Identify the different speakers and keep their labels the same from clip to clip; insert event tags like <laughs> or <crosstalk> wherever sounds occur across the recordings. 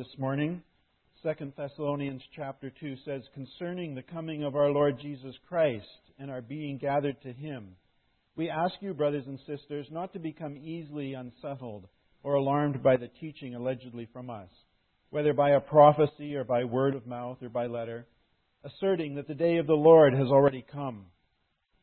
Speaker 1: this morning. 2 Thessalonians chapter 2 says, Concerning the coming of our Lord Jesus Christ and our being gathered to him, we ask you, brothers and sisters, not to become easily unsettled or alarmed by the teaching allegedly from us, whether by a prophecy or by word of mouth or by letter, asserting that the day of the Lord has already come.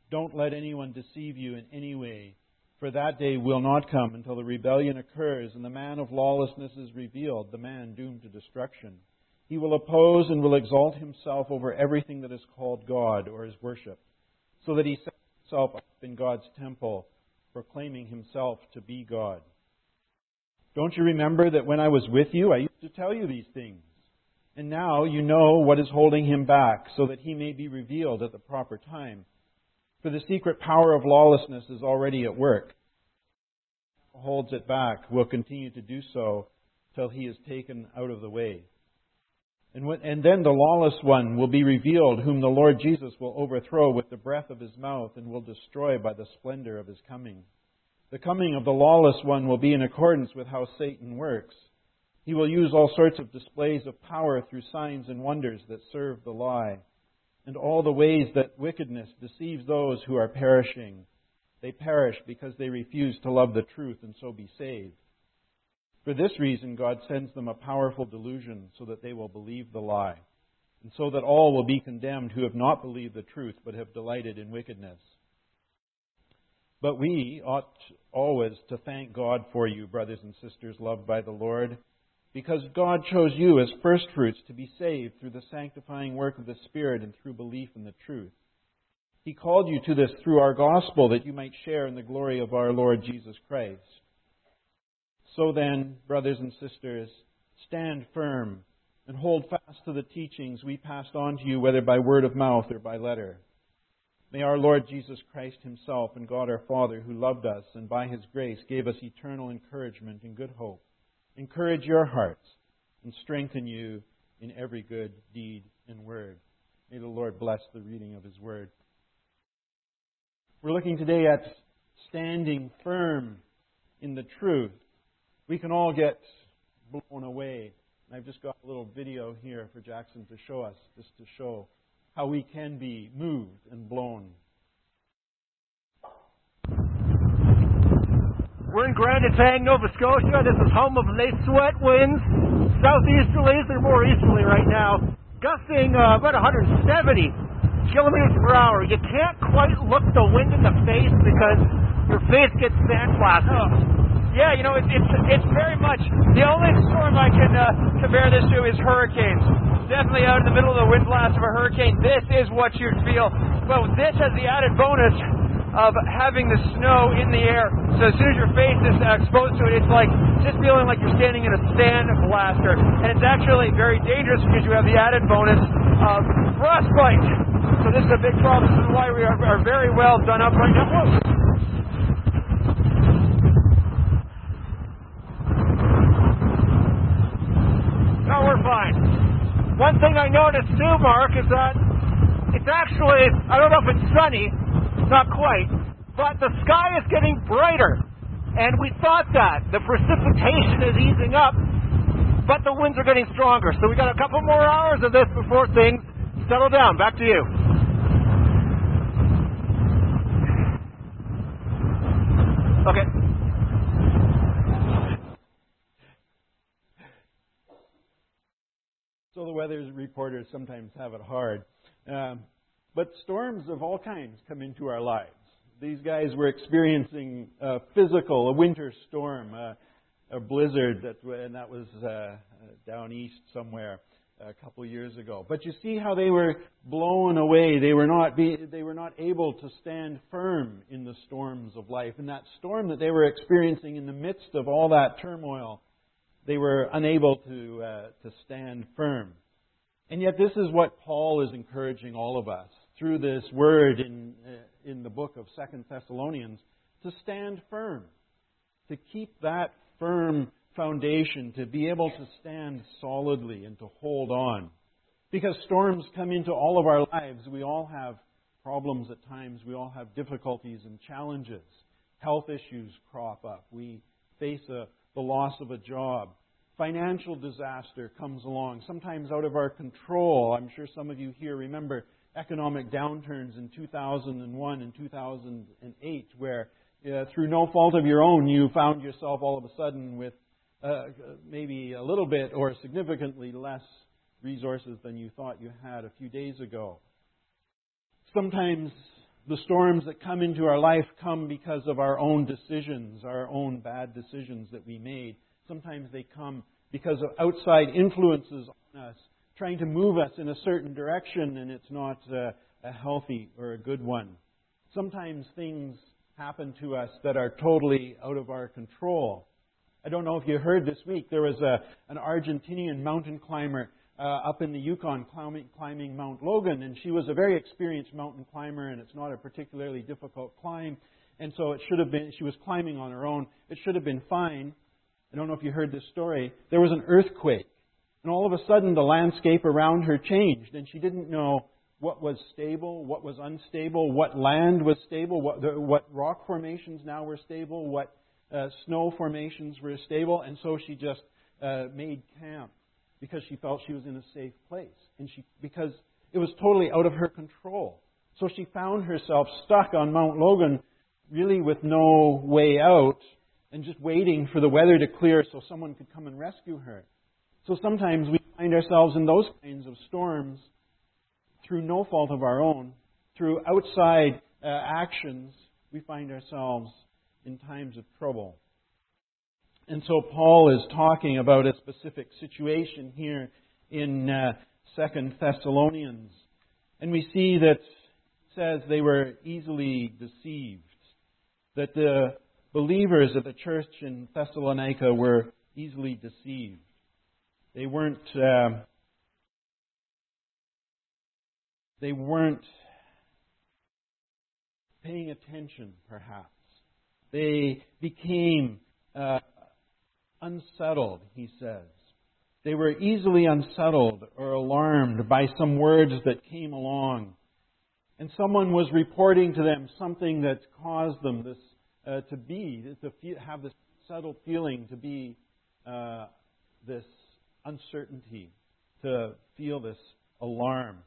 Speaker 1: Don't let anyone deceive you in any way, for that day will not come until the rebellion occurs and the man of lawlessness is revealed, the man doomed to destruction. He will oppose and will exalt himself over everything that is called God or is worshipped, so that he sets himself up in God's temple, proclaiming himself to be God. Don't you remember that when I was with you, I used to tell you these things? And now you know what is holding him back, so that he may be revealed at the proper time. For the secret power of lawlessness is already at work. Holds it back, will continue to do so till he is taken out of the way. And, when, and then the lawless one will be revealed, whom the Lord Jesus will overthrow with the breath of his mouth and will destroy by the splendor of his coming. The coming of the lawless one will be in accordance with how Satan works. He will use all sorts of displays of power through signs and wonders that serve the lie, and all the ways that wickedness deceives those who are perishing. They perish because they refuse to love the truth and so be saved. For this reason, God sends them a powerful delusion so that they will believe the lie, and so that all will be condemned who have not believed the truth but have delighted in wickedness. But we ought always to thank God for you, brothers and sisters loved by the Lord, because God chose you as firstfruits to be saved through the sanctifying work of the Spirit and through belief in the truth. He called you to this through our gospel that you might share in the glory of our Lord Jesus Christ. So then, brothers and sisters, stand firm and hold fast to the teachings we passed on to you, whether by word of mouth or by letter. May our Lord Jesus Christ Himself and God our Father, who loved us and by His grace gave us eternal encouragement and good hope, encourage your hearts and strengthen you in every good deed and word. May the Lord bless the reading of His word. We're looking today at standing firm in the truth we can all get blown away. I've just got a little video here for Jackson to show us, just to show how we can be moved and blown.
Speaker 2: We're in Grand Etang, Nova Scotia. This is home of Les Suêtes winds. Southeasterlies, they're more easterly right now. Gusting uh, about 170 kilometers per hour. You can't quite look the wind in the face because your face gets sandblasted. Oh. Yeah, you know, it's it's, it's very much the only storm I can uh, compare this to is hurricanes. Definitely out in the middle of the wind blast of a hurricane, this is what you'd feel. But this has the added bonus of having the snow in the air. So as soon as your face is exposed to it, it's like just feeling like you're standing in a sand blaster. And it's actually very dangerous because you have the added bonus of frostbite. So this is a big problem. This is why we are, are very well done up right now. Whoa. No, we're fine. One thing I noticed too, Mark, is that it's actually, I don't know if it's sunny, not quite, but the sky is getting brighter. And we thought that. The precipitation is easing up, but the winds are getting stronger. So we got a couple more hours of this before things settle down. Back to you. Okay.
Speaker 1: So the weather reporters sometimes have it hard. Um, but storms of all kinds come into our lives. These guys were experiencing a physical, a winter storm, a, a blizzard, that, and that was uh, down east somewhere a couple years ago. But you see how they were blown away. They were not be, they were not able to stand firm in the storms of life. And that storm that they were experiencing in the midst of all that turmoil they were unable to, uh, to stand firm. And yet, this is what Paul is encouraging all of us through this word in, uh, in the book of Second Thessalonians to stand firm, to keep that firm foundation, to be able to stand solidly and to hold on. Because storms come into all of our lives. We all have problems at times. We all have difficulties and challenges. Health issues crop up. We face a the loss of a job. financial disaster comes along, sometimes out of our control. I'm sure some of you here remember economic downturns in 2001 and 2008, where uh, through no fault of your own, you found yourself all of a sudden with uh, maybe a little bit or significantly less resources than you thought you had a few days ago. Sometimes the storms that come into our life come because of our own decisions, our own bad decisions that we made. Sometimes they come because of outside influences on us, trying to move us in a certain direction, and it's not uh, a healthy or a good one. Sometimes things happen to us that are totally out of our control. I don't know if you heard this week, there was a, an Argentinian mountain climber uh, up in the Yukon climbing, climbing Mount Logan, and she was a very experienced mountain climber, and it's not a particularly difficult climb. And so it should have been, she was climbing on her own. It should have been fine. I don't know if you heard this story. There was an earthquake. And all of a sudden, the landscape around her changed, and she didn't know what was stable, what was unstable, what land was stable, what, what rock formations now were stable, what uh, snow formations were stable, and so she just uh, made camp because she felt she was in a safe place, and she because it was totally out of her control. So she found herself stuck on Mount Logan, really with no way out, and just waiting for the weather to clear so someone could come and rescue her. So sometimes we find ourselves in those kinds of storms through no fault of our own, through outside uh, actions, we find ourselves in times of trouble. And so Paul is talking about a specific situation here in uh, Second Thessalonians. And we see that says they were easily deceived. That the believers of the church in Thessalonica were easily deceived. They weren't uh, they weren't paying attention, perhaps. They became uh, unsettled, he says. They were easily unsettled or alarmed by some words that came along. And someone was reporting to them something that caused them this uh, to be, to feel, have this settled feeling, to be uh, this uncertainty, to feel this alarm.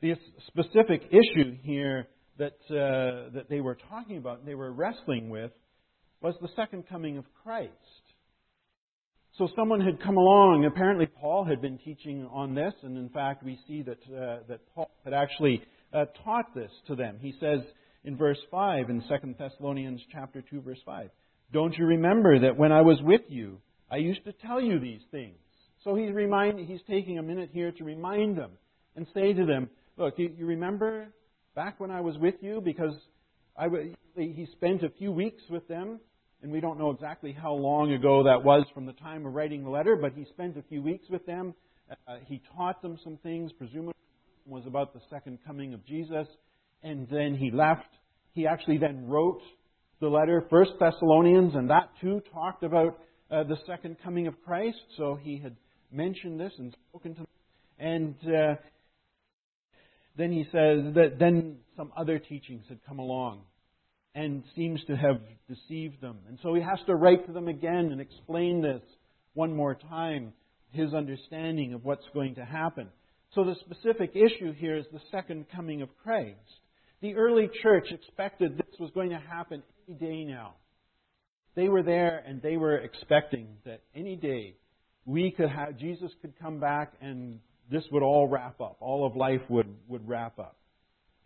Speaker 1: The specific issue here that, uh, that they were talking about, and they were wrestling with, was the second coming of Christ. So someone had come along. Apparently, Paul had been teaching on this, and in fact, we see that uh, that Paul had actually uh, taught this to them. He says in verse five in Second Thessalonians chapter two, verse five, "Don't you remember that when I was with you, I used to tell you these things?" So he's remind, he's taking a minute here to remind them and say to them, "Look, you, you remember back when I was with you because I, he spent a few weeks with them and we don't know exactly how long ago that was from the time of writing the letter, but he spent a few weeks with them. Uh, he taught them some things, presumably was about the second coming of Jesus, and then he left. He actually then wrote the letter, First Thessalonians, and that too talked about uh, the second coming of Christ. So he had mentioned this and spoken to them. And uh, then he says that then some other teachings had come along and seems to have deceived them. And so he has to write to them again and explain this one more time, his understanding of what's going to happen. So the specific issue here is the second coming of Christ. The early church expected this was going to happen any day now. They were there and they were expecting that any day we could have Jesus could come back and this would all wrap up. All of life would, would wrap up.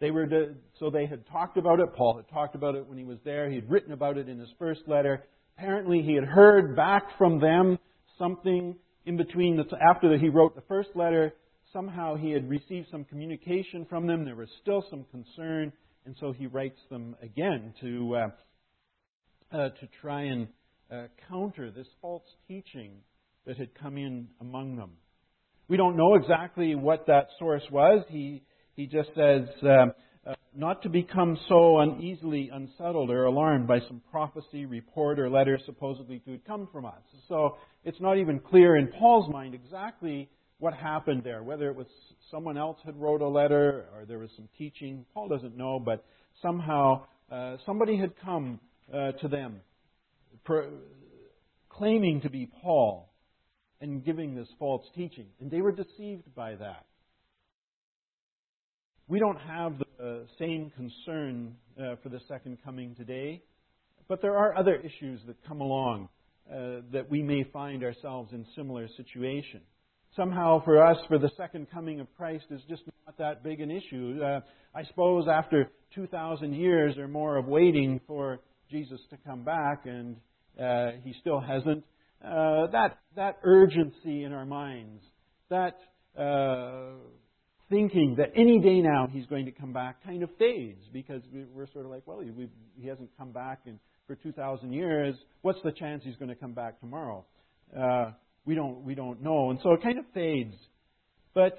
Speaker 1: They were to, so they had talked about it. Paul had talked about it when he was there. He had written about it in his first letter. Apparently, he had heard back from them something in between. The, after he wrote the first letter, somehow he had received some communication from them. There was still some concern, and so he writes them again to uh, uh, to try and uh, counter this false teaching that had come in among them. We don't know exactly what that source was. He he just says, um, uh, not to become so uneasily unsettled or alarmed by some prophecy, report, or letter supposedly to have come from us. So it's not even clear in Paul's mind exactly what happened there, whether it was someone else had wrote a letter or there was some teaching. Paul doesn't know, but somehow uh, somebody had come uh, to them claiming to be Paul and giving this false teaching. And they were deceived by that. We don't have the same concern uh, for the second coming today, but there are other issues that come along uh, that we may find ourselves in similar situation. Somehow, for us, for the second coming of Christ is just not that big an issue. Uh, I suppose after 2,000 years or more of waiting for Jesus to come back, and uh, he still hasn't, uh, that that urgency in our minds, that uh, thinking that any day now he's going to come back, kind of fades because we're sort of like, well, he hasn't come back in, for 2,000 years. What's the chance he's going to come back tomorrow? Uh, we don't we don't know, and so it kind of fades. But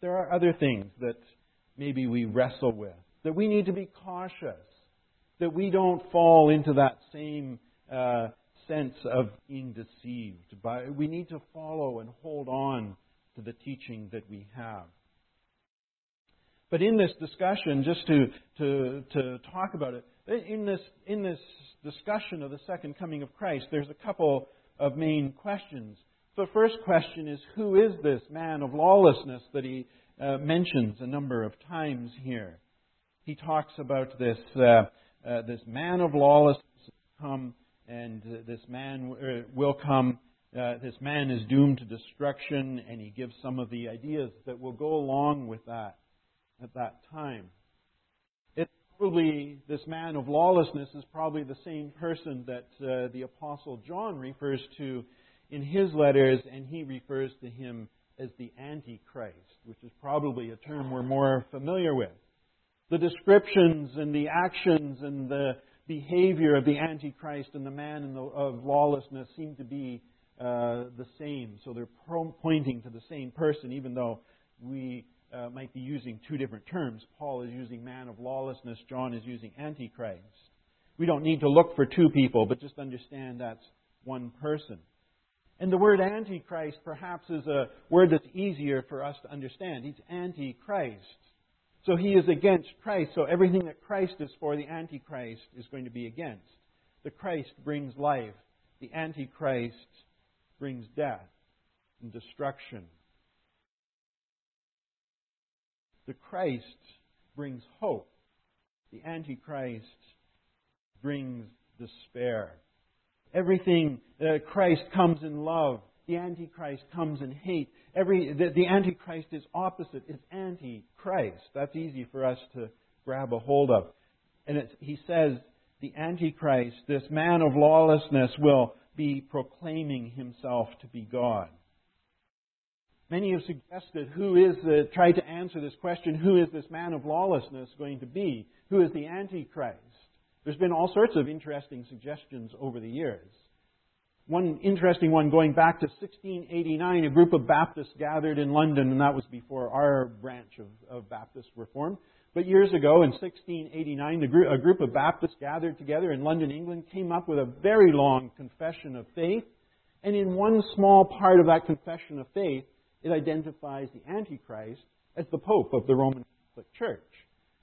Speaker 1: there are other things that maybe we wrestle with that we need to be cautious that we don't fall into that same uh, sense of being deceived. By, we need to follow and hold on to the teaching that we have. But in this discussion, just to, to, to talk about it, in this, in this discussion of the second coming of Christ, there's a couple of main questions. The first question is who is this man of lawlessness that he uh, mentions a number of times here? He talks about this, uh, uh, this man of lawlessness come, and this man uh, will come. Uh, this man is doomed to destruction, and he gives some of the ideas that will go along with that at that time. It's probably this man of lawlessness is probably the same person that uh, the apostle John refers to in his letters, and he refers to him as the Antichrist, which is probably a term we're more familiar with. The descriptions and the actions and the behavior of the Antichrist and the man the, of lawlessness seem to be uh, the same. So they're pointing to the same person, even though we uh, might be using two different terms. Paul is using man of lawlessness, John is using Antichrist. We don't need to look for two people, but just understand that's one person. And the word Antichrist perhaps is a word that's easier for us to understand. He's Antichrist. So he is against Christ. So everything that Christ is for, the Antichrist is going to be against. The Christ brings life. The Antichrist brings death and destruction. The Christ brings hope. The Antichrist brings despair. Everything, uh, Christ comes in love. The Antichrist comes in hate. Every, the, the Antichrist is opposite, It's anti-Christ. That's easy for us to grab a hold of. And he says the Antichrist, this man of lawlessness, will be proclaiming himself to be God. Many have suggested who is the, tried to answer this question, who is this man of lawlessness going to be? Who is the Antichrist? There's been all sorts of interesting suggestions over the years. One interesting one going back to 1689, a group of Baptists gathered in London, and that was before our branch of, of Baptists were formed. But years ago, in 1689, group, a group of Baptists gathered together in London, England, came up with a very long confession of faith. And in one small part of that confession of faith, it identifies the Antichrist as the Pope of the Roman Catholic Church.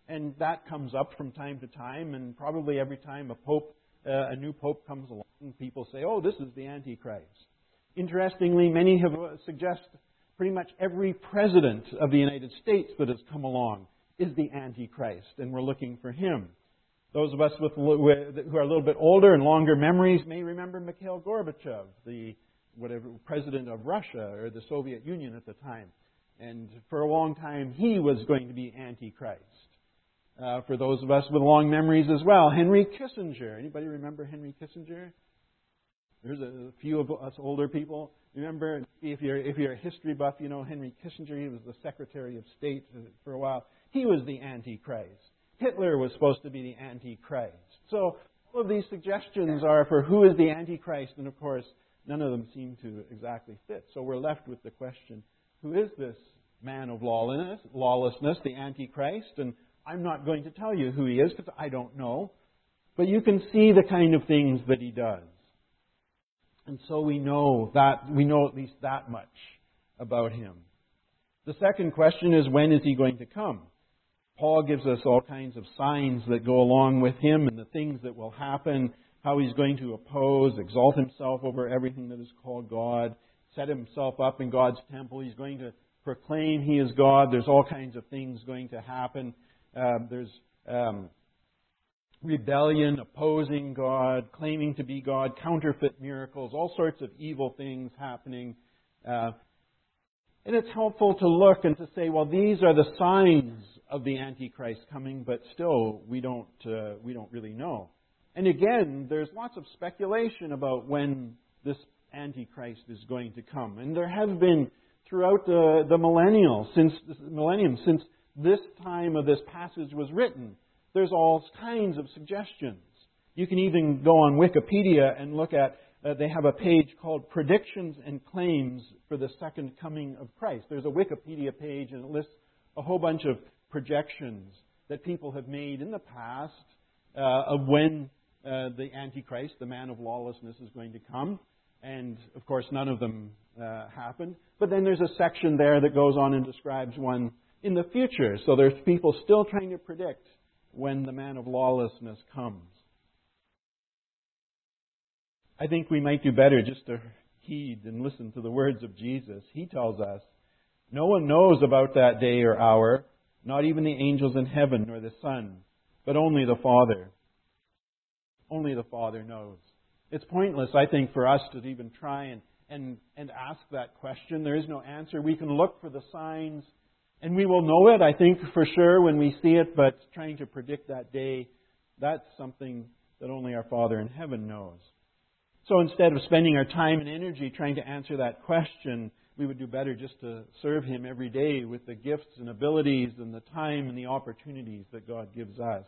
Speaker 1: And that comes up from time to time, and probably every time a Pope uh, a new pope comes along, people say, oh, this is the Antichrist. Interestingly, many have uh, suggest pretty much every president of the United States that has come along is the Antichrist, and we're looking for him. Those of us with, who are a little bit older and longer memories may remember Mikhail Gorbachev, the whatever president of Russia or the Soviet Union at the time. And for a long time, he was going to be Antichrist uh, for those of us with long memories as well. Henry Kissinger. Anybody remember Henry Kissinger? There's a few of us older people. Remember, if you're, if you're a history buff, you know Henry Kissinger. He was the Secretary of State for a while. He was the Antichrist. Hitler was supposed to be the Antichrist. So all of these suggestions are for who is the Antichrist, and of course, none of them seem to exactly fit. So we're left with the question, who is this man of lawlessness, lawlessness the Antichrist, and I'm not going to tell you who he is because I don't know. But you can see the kind of things that he does. And so we know that, we know at least that much about him. The second question is when is he going to come? Paul gives us all kinds of signs that go along with him and the things that will happen how he's going to oppose, exalt himself over everything that is called God, set himself up in God's temple. He's going to proclaim he is God. There's all kinds of things going to happen. Uh, there's um, rebellion, opposing God, claiming to be God, counterfeit miracles, all sorts of evil things happening. Uh, and it's helpful to look and to say, well, these are the signs of the Antichrist coming, but still we don't uh, we don't really know. And again, there's lots of speculation about when this Antichrist is going to come, and there have been throughout the the millennial since millennium since this time of this passage was written. There's all kinds of suggestions. You can even go on Wikipedia and look at uh, they have a page called Predictions and Claims for the Second Coming of Christ. There's a Wikipedia page and it lists a whole bunch of projections that people have made in the past uh, of when uh, the Antichrist, the man of lawlessness, is going to come. And of course, none of them uh, happened. But then there's a section there that goes on and describes one in the future. So there's people still trying to predict when the man of lawlessness comes. I think we might do better just to heed and listen to the words of Jesus. He tells us, No one knows about that day or hour, not even the angels in heaven nor the Son, but only the Father. Only the Father knows. It's pointless, I think, for us to even try and, and, and ask that question. There is no answer. We can look for the signs, and we will know it, I think, for sure when we see it, but trying to predict that day, that's something that only our Father in heaven knows. So instead of spending our time and energy trying to answer that question, we would do better just to serve Him every day with the gifts and abilities and the time and the opportunities that God gives us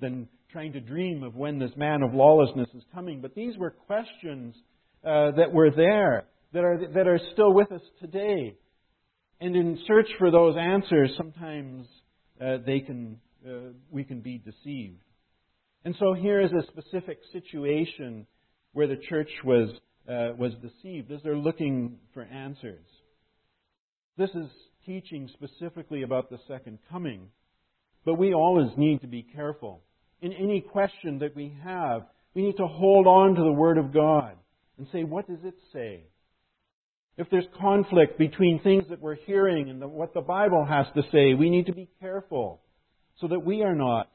Speaker 1: than trying to dream of when this man of lawlessness is coming. But these were questions uh, that were there, that are, that are still with us today. And in search for those answers, sometimes uh, they can, uh, we can be deceived. And so here is a specific situation where the church was, uh, was deceived as they're looking for answers. This is teaching specifically about the second coming, but we always need to be careful. In any question that we have, we need to hold on to the Word of God and say, what does it say? If there's conflict between things that we're hearing and the, what the Bible has to say, we need to be careful so that we are not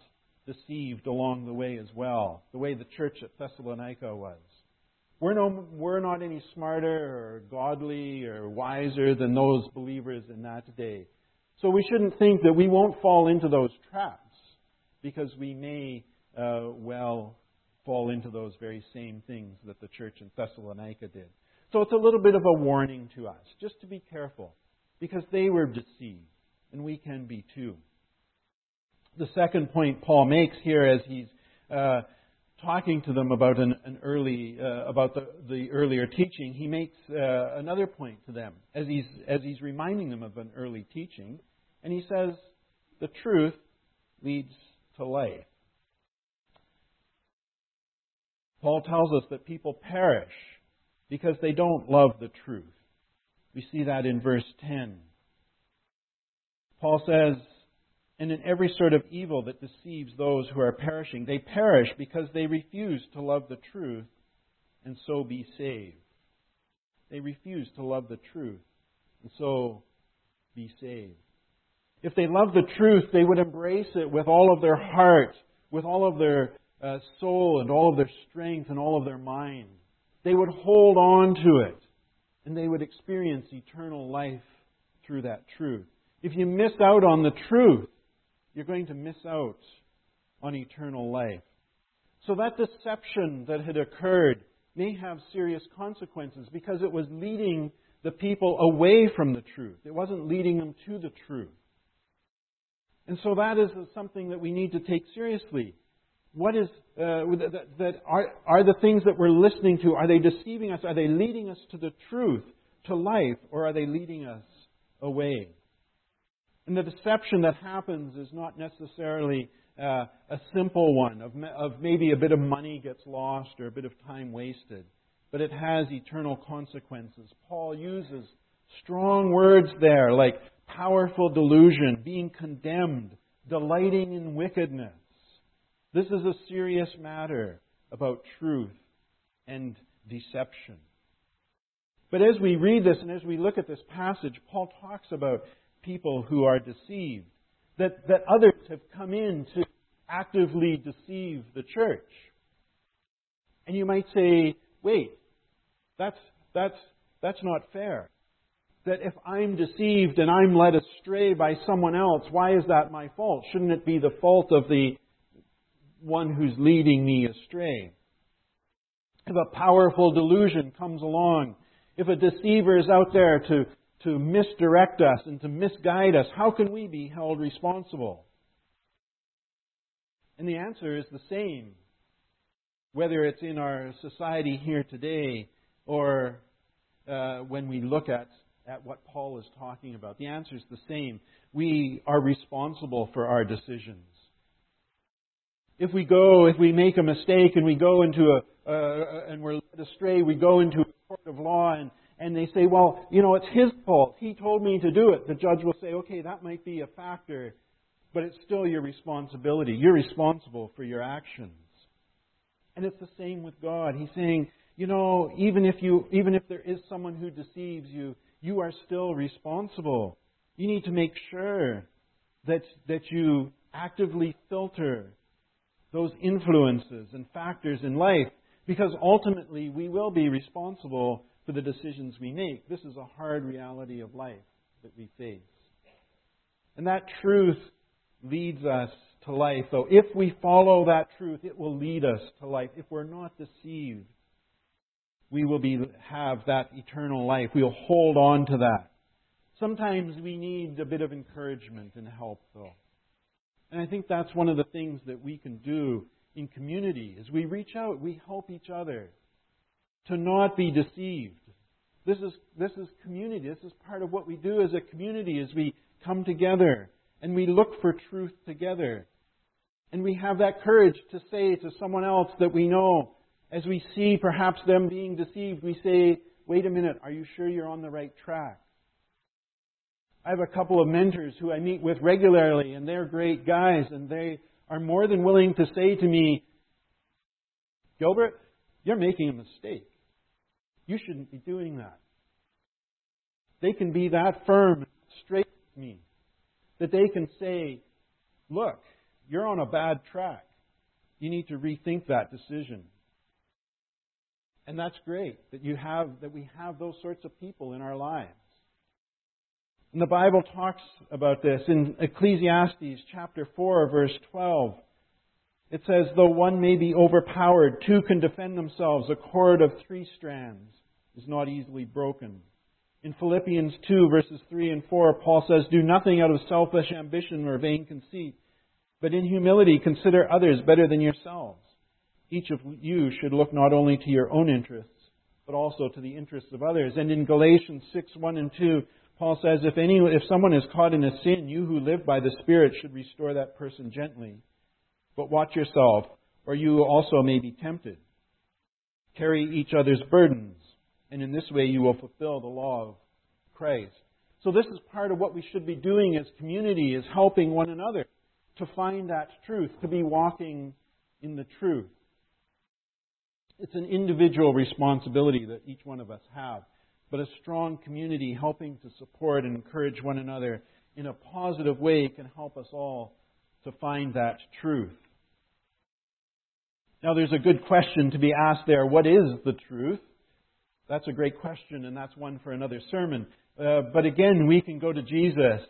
Speaker 1: deceived along the way as well, the way the church at Thessalonica was. We're, no, we're not any smarter or godly or wiser than those believers in that day. So we shouldn't think that we won't fall into those traps because we may uh, well fall into those very same things that the church in Thessalonica did. So it's a little bit of a warning to us, just to be careful, because they were deceived, and we can be too. The second point Paul makes here as he's uh, talking to them about an, an early uh, about the, the earlier teaching, he makes uh, another point to them as he's as he's reminding them of an early teaching, and he says, "The truth leads to life." Paul tells us that people perish because they don't love the truth. We see that in verse 10. Paul says, and in every sort of evil that deceives those who are perishing. They perish because they refuse to love the truth and so be saved. They refuse to love the truth and so be saved. If they love the truth, they would embrace it with all of their heart, with all of their uh, soul and all of their strength and all of their mind. They would hold on to it and they would experience eternal life through that truth. If you miss out on the truth, you're going to miss out on eternal life. So that deception that had occurred may have serious consequences because it was leading the people away from the truth. It wasn't leading them to the truth. And so that is something that we need to take seriously. What is uh, that, that are, are the things that we're listening to? Are they deceiving us? Are they leading us to the truth, to life, or are they leading us away? And the deception that happens is not necessarily uh, a simple one of, of maybe a bit of money gets lost or a bit of time wasted, but it has eternal consequences. Paul uses strong words there like powerful delusion, being condemned, delighting in wickedness. This is a serious matter. about truth and deception. But as we read this and as we look at this passage, Paul talks about people who are deceived, that, that others have come in to actively deceive the church. And you might say, wait, that's, that's, that's not fair. That if I'm deceived and I'm led astray by someone else, why is that my fault? Shouldn't it be the fault of the one who's leading me astray? If a powerful delusion comes along, if a deceiver is out there to, to misdirect us and to misguide us, how can we be held responsible? And the answer is the same, whether it's in our society here today or uh, when we look at, at what Paul is talking about. The answer is the same. We are responsible for our decisions. If we go, if we make a mistake and we go into a, uh, and we're led astray, we go into a court of law and, and they say, well, you know, it's his fault. He told me to do it. The judge will say, okay, that might be a factor, but it's still your responsibility. You're responsible for your actions. And it's the same with God. He's saying, you know, even if you, even if there is someone who deceives you, you are still responsible. You need to make sure that, that you actively filter those influences and factors in life because ultimately we will be responsible for the decisions we make. This is a hard reality of life that we face. And that truth leads us to life, though. If we follow that truth, it will lead us to life. If we're not deceived, we will be, have that eternal life. We'll hold on to that. Sometimes we need a bit of encouragement and help, though. And I think that's one of the things that we can do in community. As we reach out, we help each other to not be deceived. This is, this is community. This is part of what we do as a community as we come together and we look for truth together. And we have that courage to say to someone else that we know, as we see perhaps them being deceived, we say, wait a minute, are you sure you're on the right track? I have a couple of mentors who I meet with regularly, and they're great guys, and they are more than willing to say to me, Gilbert, you're making a mistake. You shouldn't be doing that. They can be that firm, straight with me, that they can say, look, you're on a bad track. You need to rethink that decision. And that's great that you have that we have those sorts of people in our lives. And the Bible talks about this in Ecclesiastes chapter 4 verse 12. It says, though one may be overpowered, two can defend themselves. A cord of three strands is not easily broken. In Philippians 2 verses 3 and 4, Paul says, do nothing out of selfish ambition or vain conceit, but in humility consider others better than yourselves. Each of you should look not only to your own interests, but also to the interests of others. And in Galatians 6, 1 and 2, Paul says, if, any, if someone is caught in a sin, you who live by the Spirit should restore that person gently. But watch yourself, or you also may be tempted. Carry each other's burdens, and in this way you will fulfill the law of Christ. So this is part of what we should be doing as community, is helping one another to find that truth, to be walking in the truth. It's an individual responsibility that each one of us have, but a strong community helping to support and encourage one another in a positive way can help us all to find that truth. Now, there's a good question to be asked there. What is the truth? That's a great question, and that's one for another sermon. Uh, but again, we can go to Jesus,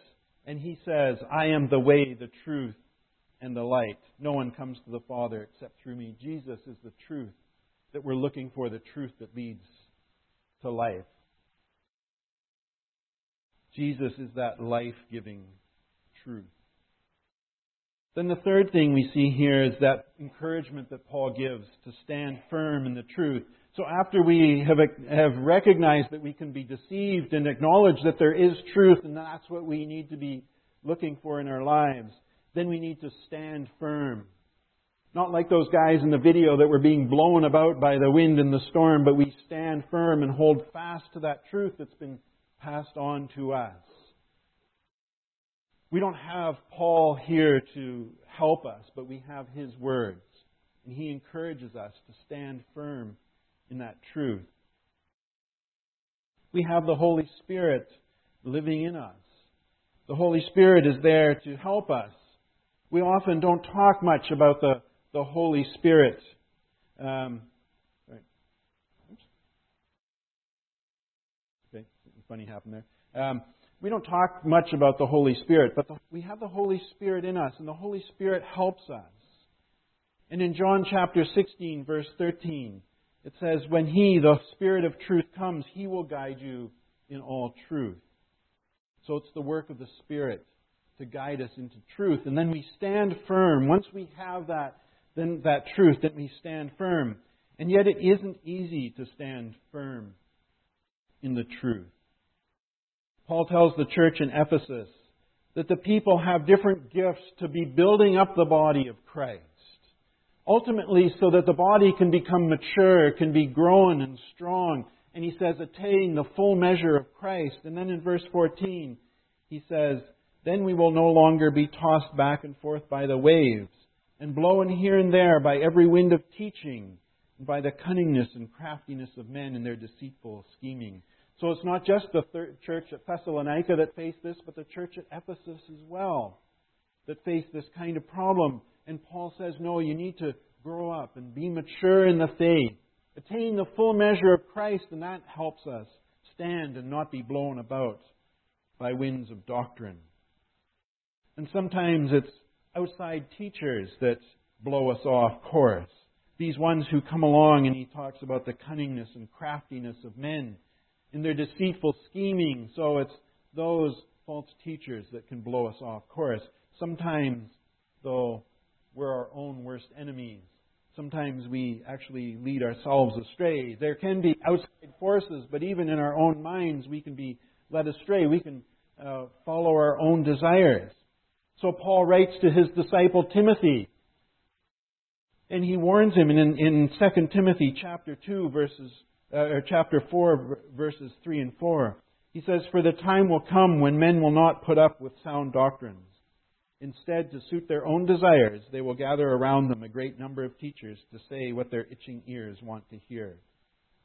Speaker 1: and he says, I am the way, the truth, and the light. No one comes to the Father except through me. Jesus is the truth that we're looking for, the truth that leads to life. Jesus is that life giving truth. Then the third thing we see here is that encouragement that Paul gives to stand firm in the truth. So after we have, have recognized that we can be deceived and acknowledge that there is truth and that's what we need to be looking for in our lives, then we need to stand firm. Not like those guys in the video that were being blown about by the wind and the storm, but we stand firm and hold fast to that truth that's been passed on to us. We don't have Paul here to help us, but we have his words. And He encourages us to stand firm in that truth. We have the Holy Spirit living in us. The Holy Spirit is there to help us. We often don't talk much about the, the Holy Spirit. Um, right. Okay, funny happened there. Um, we don't talk much about the Holy Spirit, but the, we have the Holy Spirit in us, and the Holy Spirit helps us. And in John chapter 16, verse 13, it says, When He, the Spirit of truth, comes, He will guide you in all truth. So it's the work of the Spirit to guide us into truth. And then we stand firm. Once we have that, then that truth, then we stand firm. And yet it isn't easy to stand firm in the truth. Paul tells the church in Ephesus that the people have different gifts to be building up the body of Christ. Ultimately, so that the body can become mature, can be grown and strong. And he says, attain the full measure of Christ. And then in verse 14, he says, then we will no longer be tossed back and forth by the waves and blown here and there by every wind of teaching and by the cunningness and craftiness of men in their deceitful scheming. So it's not just the church at Thessalonica that faced this, but the church at Ephesus as well that faced this kind of problem. And Paul says, no, you need to grow up and be mature in the faith, attain the full measure of Christ, and that helps us stand and not be blown about by winds of doctrine. And sometimes it's outside teachers that blow us off course. These ones who come along and he talks about the cunningness and craftiness of men in their deceitful scheming. So it's those false teachers that can blow us off course. Sometimes, though, we're our own worst enemies. Sometimes we actually lead ourselves astray. There can be outside forces, but even in our own minds, we can be led astray. We can uh, follow our own desires. So Paul writes to his disciple Timothy, and he warns him in, in 2 Timothy chapter 2, verses uh, chapter 4, verses 3 and 4. He says, For the time will come when men will not put up with sound doctrines. Instead, to suit their own desires, they will gather around them a great number of teachers to say what their itching ears want to hear.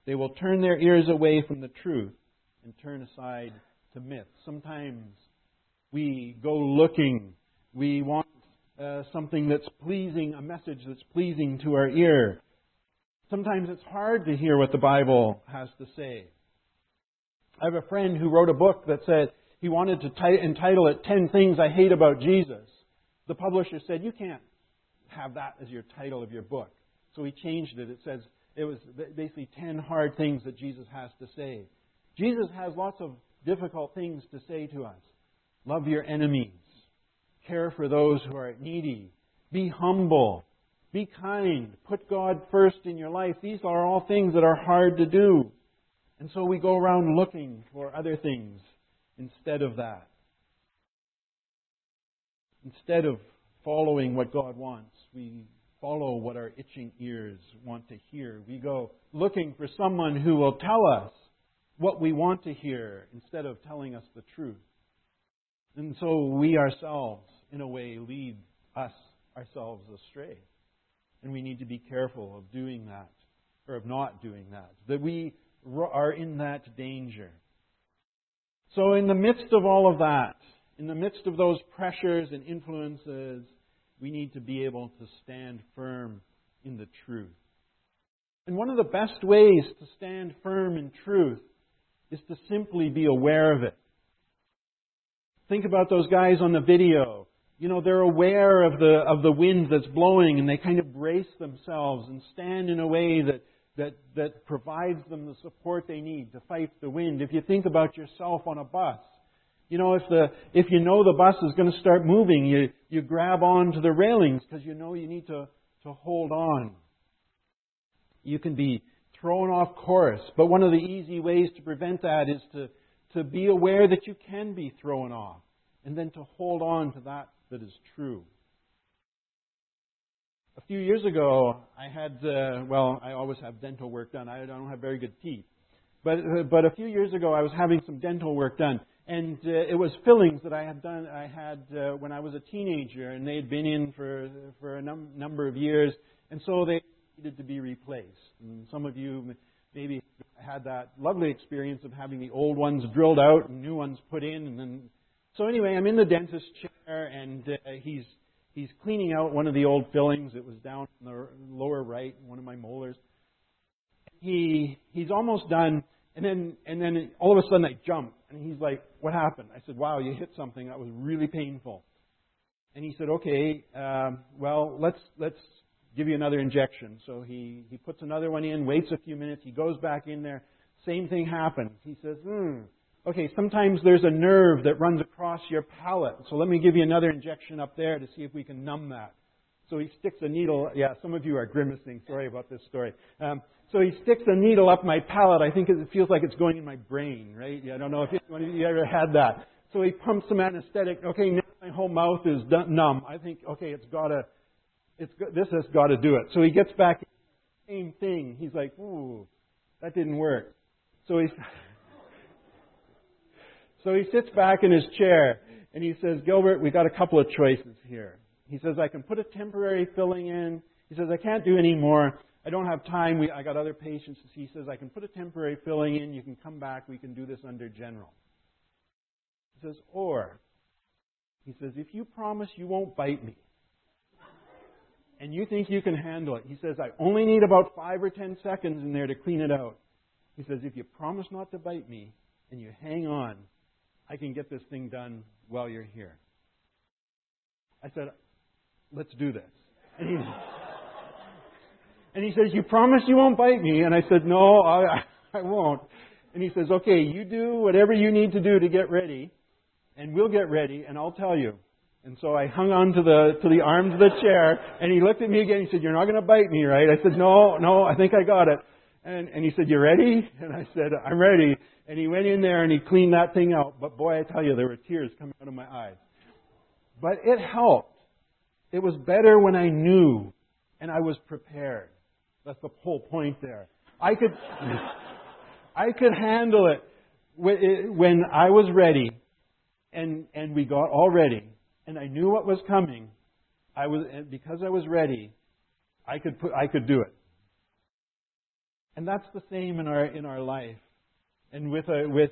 Speaker 1: They will turn their ears away from the truth and turn aside to myths. Sometimes we go looking, we want uh, something that's pleasing, a message that's pleasing to our ear. Sometimes it's hard to hear what the Bible has to say. I have a friend who wrote a book that said he wanted to t- entitle it 10 Things I Hate About Jesus. The publisher said, You can't have that as your title of your book. So he changed it. It says, it was basically 10 hard things that Jesus has to say. Jesus has lots of difficult things to say to us. Love your enemies. Care for those who are needy. Be humble. Be kind. Put God first in your life. These are all things that are hard to do. And so we go around looking for other things instead of that. Instead of following what God wants, we follow what our itching ears want to hear. We go looking for someone who will tell us what we want to hear instead of telling us the truth. And so we ourselves, in a way, lead us ourselves astray. And we need to be careful of doing that, or of not doing that. That we are in that danger. So, in the midst of all of that, in the midst of those pressures and influences, we need to be able to stand firm in the truth. And one of the best ways to stand firm in truth is to simply be aware of it. Think about those guys on the video you know, they're aware of the, of the wind that's blowing and they kind of brace themselves and stand in a way that, that, that provides them the support they need to fight the wind. If you think about yourself on a bus, you know, if, the, if you know the bus is going to start moving, you, you grab onto the railings because you know you need to, to hold on. You can be thrown off course, but one of the easy ways to prevent that is to, to be aware that you can be thrown off and then to hold on to that that is true. A few years ago, I had, uh, well, I always have dental work done. I don't have very good teeth. But, uh, but a few years ago, I was having some dental work done. And uh, it was fillings that I had done, I had uh, when I was a teenager, and they had been in for, for a num- number of years. And so they needed to be replaced. And some of you maybe had that lovely experience of having the old ones drilled out and new ones put in. And then, so anyway, I'm in the dentist chair, and uh, he's he's cleaning out one of the old fillings. It was down in the lower right, one of my molars. He he's almost done, and then and then all of a sudden I jump, and he's like, "What happened?" I said, "Wow, you hit something that was really painful." And he said, "Okay, um, well let's let's give you another injection." So he he puts another one in, waits a few minutes, he goes back in there. Same thing happens. He says, "Hmm." Okay, sometimes there's a nerve that runs across your palate. So let me give you another injection up there to see if we can numb that. So he sticks a needle. Yeah, some of you are grimacing. Sorry about this story. Um, so he sticks a needle up my palate. I think it feels like it's going in my brain, right? Yeah, I don't know if you, you ever had that. So he pumps some anesthetic. Okay, now my whole mouth is numb. I think, okay, it's gotta, it's this has got to do it. So he gets back, same thing. He's like, ooh, that didn't work. So he's so he sits back in his chair and he says, Gilbert, we got a couple of choices here. He says, I can put a temporary filling in. He says, I can't do any more. I don't have time. We, I got other patients. He says, I can put a temporary filling in. You can come back. We can do this under general. He says, or, he says, if you promise you won't bite me, and you think you can handle it, he says, I only need about five or ten seconds in there to clean it out. He says, if you promise not to bite me and you hang on, I can get this thing done while you're here. I said, let's do this. And he, and he says, you promise you won't bite me? And I said, no, I, I won't. And he says, okay, you do whatever you need to do to get ready, and we'll get ready, and I'll tell you. And so I hung on to the to the arms of the chair, and he looked at me again. He said, "You're not going to bite me, right?" I said, "No, no, I think I got it." And and he said, "You ready?" And I said, "I'm ready." And he went in there and he cleaned that thing out. But boy, I tell you, there were tears coming out of my eyes. But it helped. It was better when I knew and I was prepared. That's the whole point there. I could, <laughs> I could handle it eh, when I was ready and, and we got all ready and I knew what was coming. I was, eh, because I was ready, I could put, I could do it. And that's the same in our, in our life and with, a, with,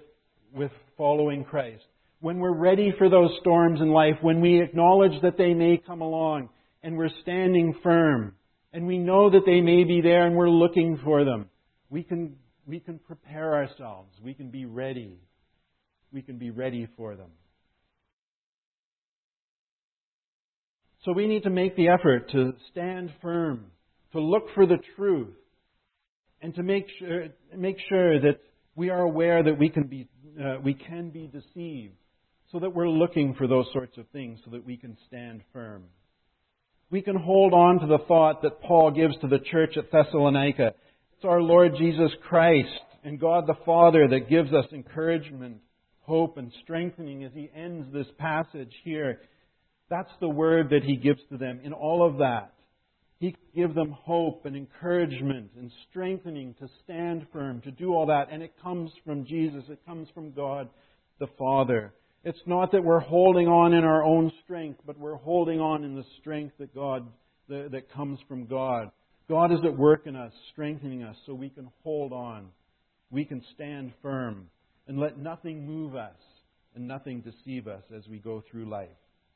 Speaker 1: with following Christ. When we're ready for those storms in life, when we acknowledge that they may come along and we're standing firm and we know that they may be there and we're looking for them, we can, we can prepare ourselves. We can be ready. We can be ready for them. So we need to make the effort to stand firm, to look for the truth, and to make sure, make sure that we are aware that we can be, uh, we can be deceived, so that we're looking for those sorts of things so that we can stand firm. We can hold on to the thought that Paul gives to the church at Thessalonica. It's our Lord Jesus Christ and God the Father that gives us encouragement, hope, and strengthening as he ends this passage here. That's the word that he gives to them in all of that. He can give them hope and encouragement and strengthening to stand firm, to do all that. And it comes from Jesus. It comes from God the Father. It's not that we're holding on in our own strength, but we're holding on in the strength that God that, comes from God. God is at work in us, strengthening us so we can hold on. We can stand firm and let nothing move us and nothing deceive us as we go through life.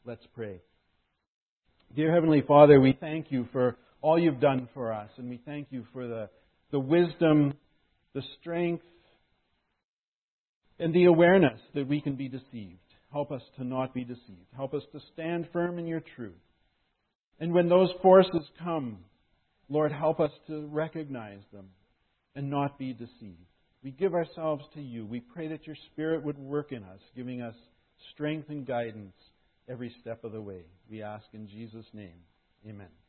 Speaker 1: Let's pray. Dear Heavenly Father, we thank you for all you've done for us, and we thank you for the, the wisdom, the strength, and the awareness that we can be deceived. Help us to not be deceived. Help us to stand firm in your truth. And when those forces come, Lord, help us to recognize them and not be deceived. We give ourselves to you. We pray that your Spirit would work in us, giving us strength and guidance every step of the way. We ask in Jesus' name. Amen.